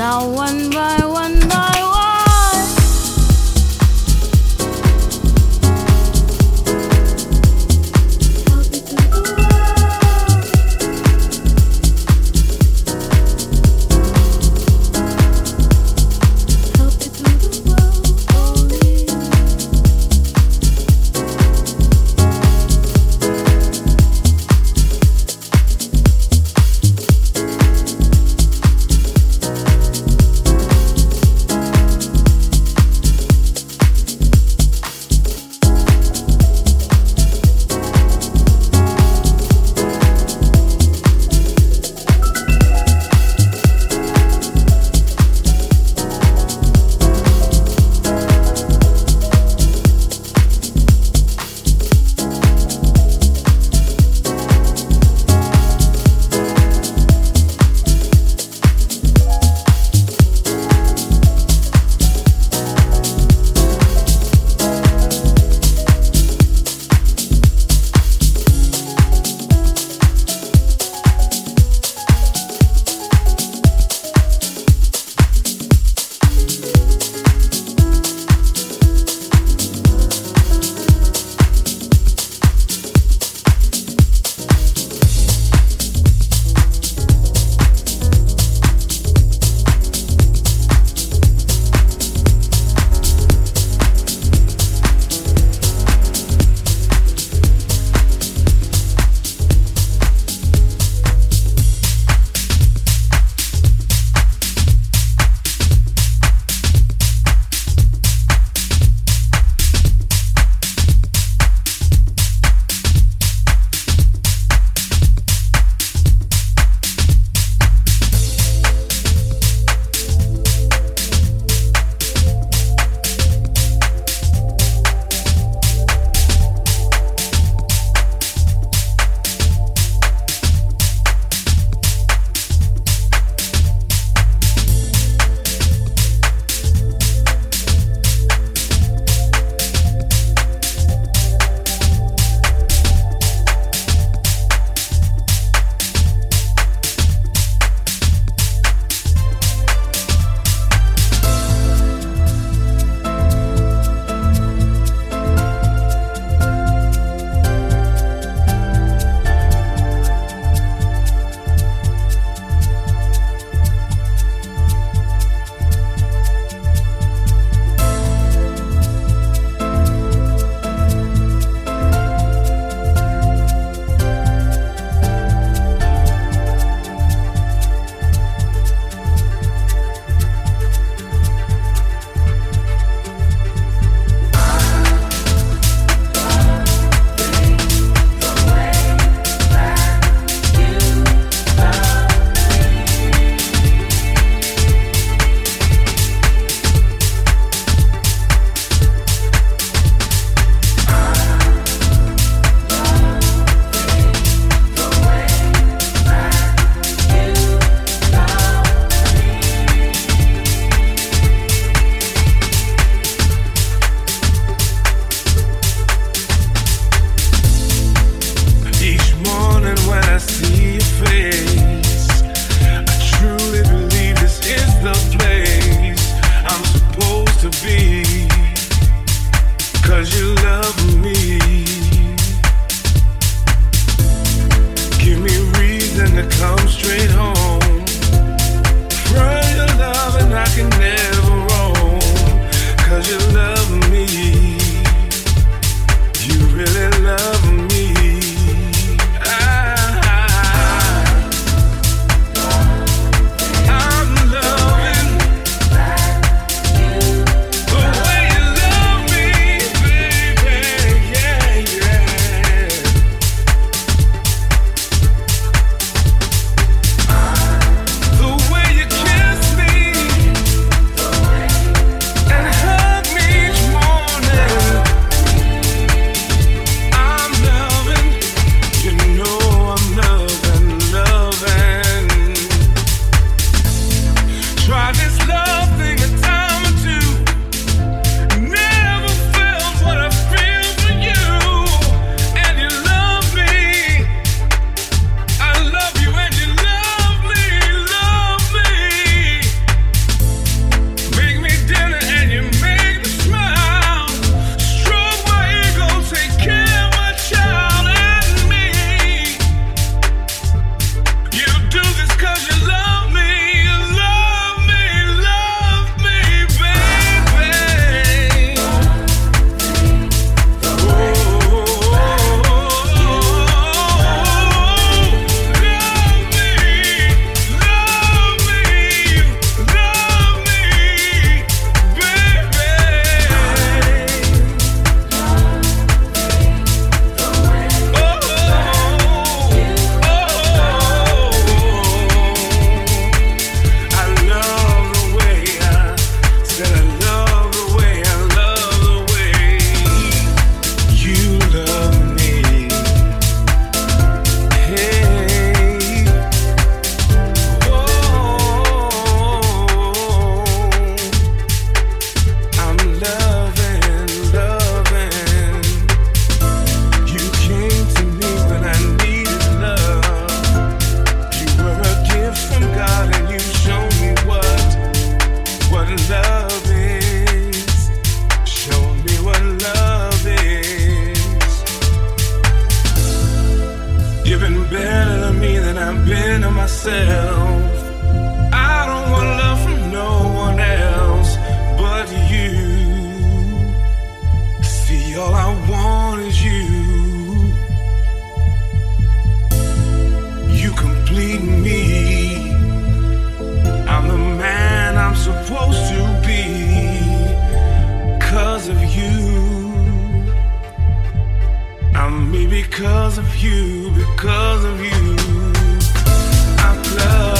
down one by one. me because of you, because of you. I love.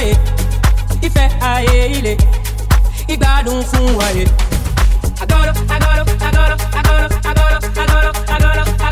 Ayé ìfẹ́ ayé ilé ìgbádùn fún ayé. Agora, agora, agora, agora, agora, agora, agora, agora.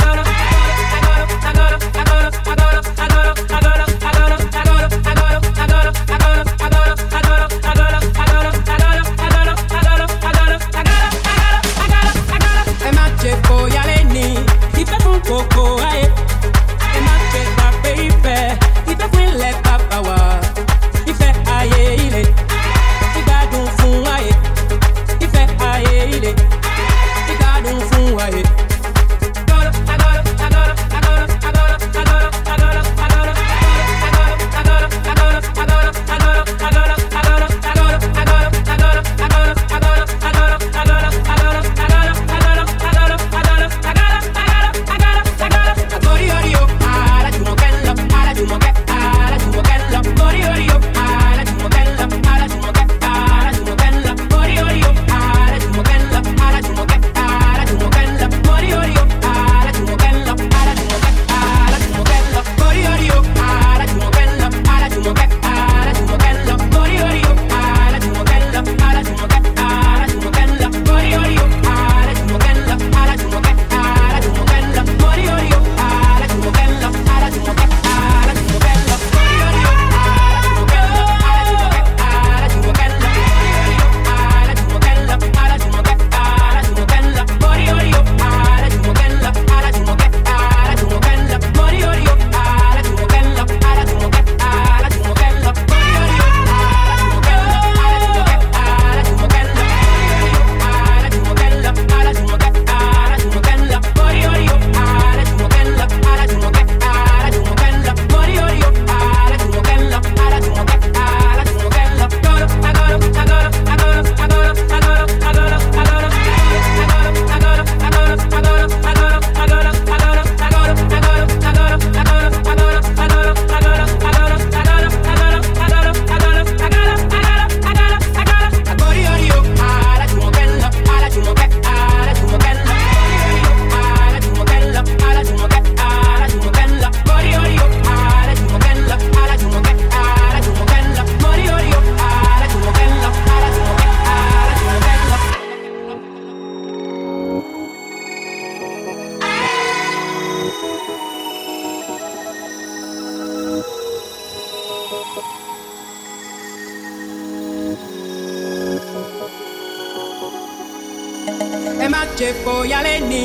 jẹ́ kó yálé ní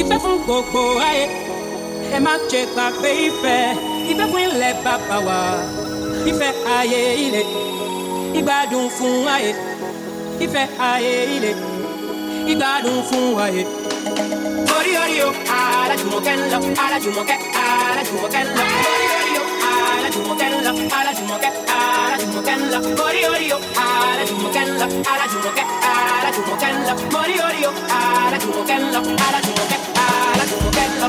ìfẹ́ fún gbogbo ayé ẹ má jẹ́ gbàgbé ìfẹ́ ìfẹ́ fún ilẹ̀ bàbá wa ìfẹ́ ayé ilé ìgbádùn fún ayé ìfẹ́ ayé ilé ìgbádùn fún ayé. orí orí o alájùmọ̀kẹ́ ń lọ alájùmọ̀kẹ́ alájùmọ̀kẹ́ ń lọ orí orí o alájùmọ̀kẹ́ kenla, ara jumo ke, ara jumo kenla, mori orio, oh. ara jumo kenla, ara jumo ke, ara jumo kenla, mori orio, oh. ara jumo kenla, ara jumo ke, ara jumo kenla.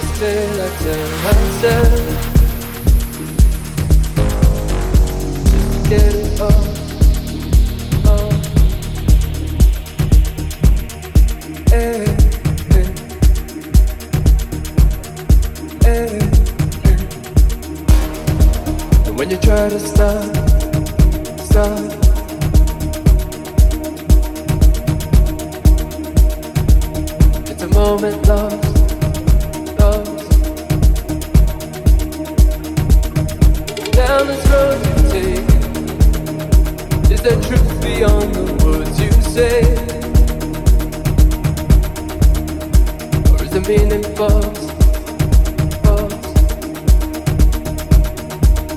sister left Just get it. Hey, hey. Hey, and when you try to stop, stop moment lost Is there truth beyond the words you say? Or is the meaning false?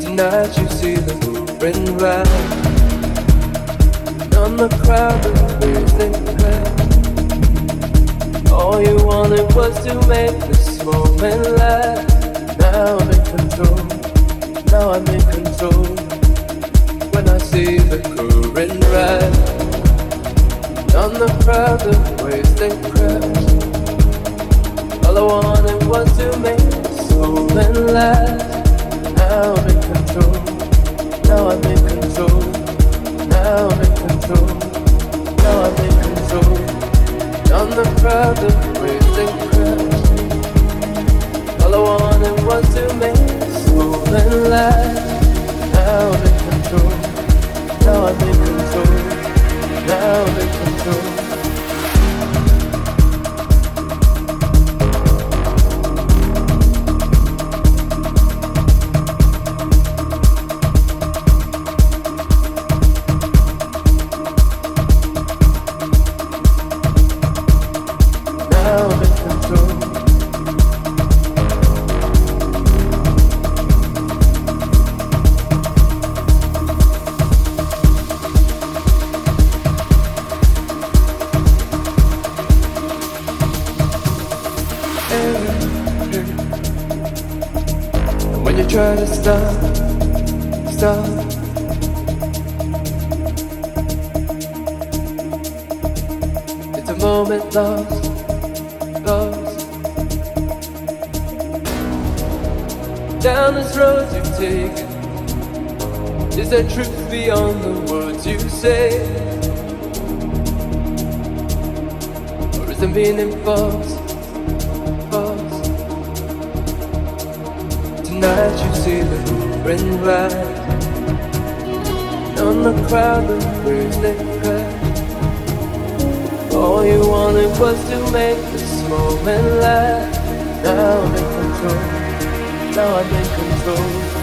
Tonight you see the moon moving right On the crowd of racing clouds All you wanted was to make this moment last. Now I'm control now I'm in control. When I see the current rise, on the proud of wasted crowds. All I wanted was to make soul and last. Now I'm in control. Now I'm in control. Now I'm in control. Now I'm in control. On the proud of wasted crowds. All I wanted was to make now I'm in control. Now I'm in control. Now I'm in control. say? Or is the meaning false? False. Tonight you see the ring light on the crowd that brings crash. All you wanted was to make this moment last. Now I'm in control. Now I'm in control.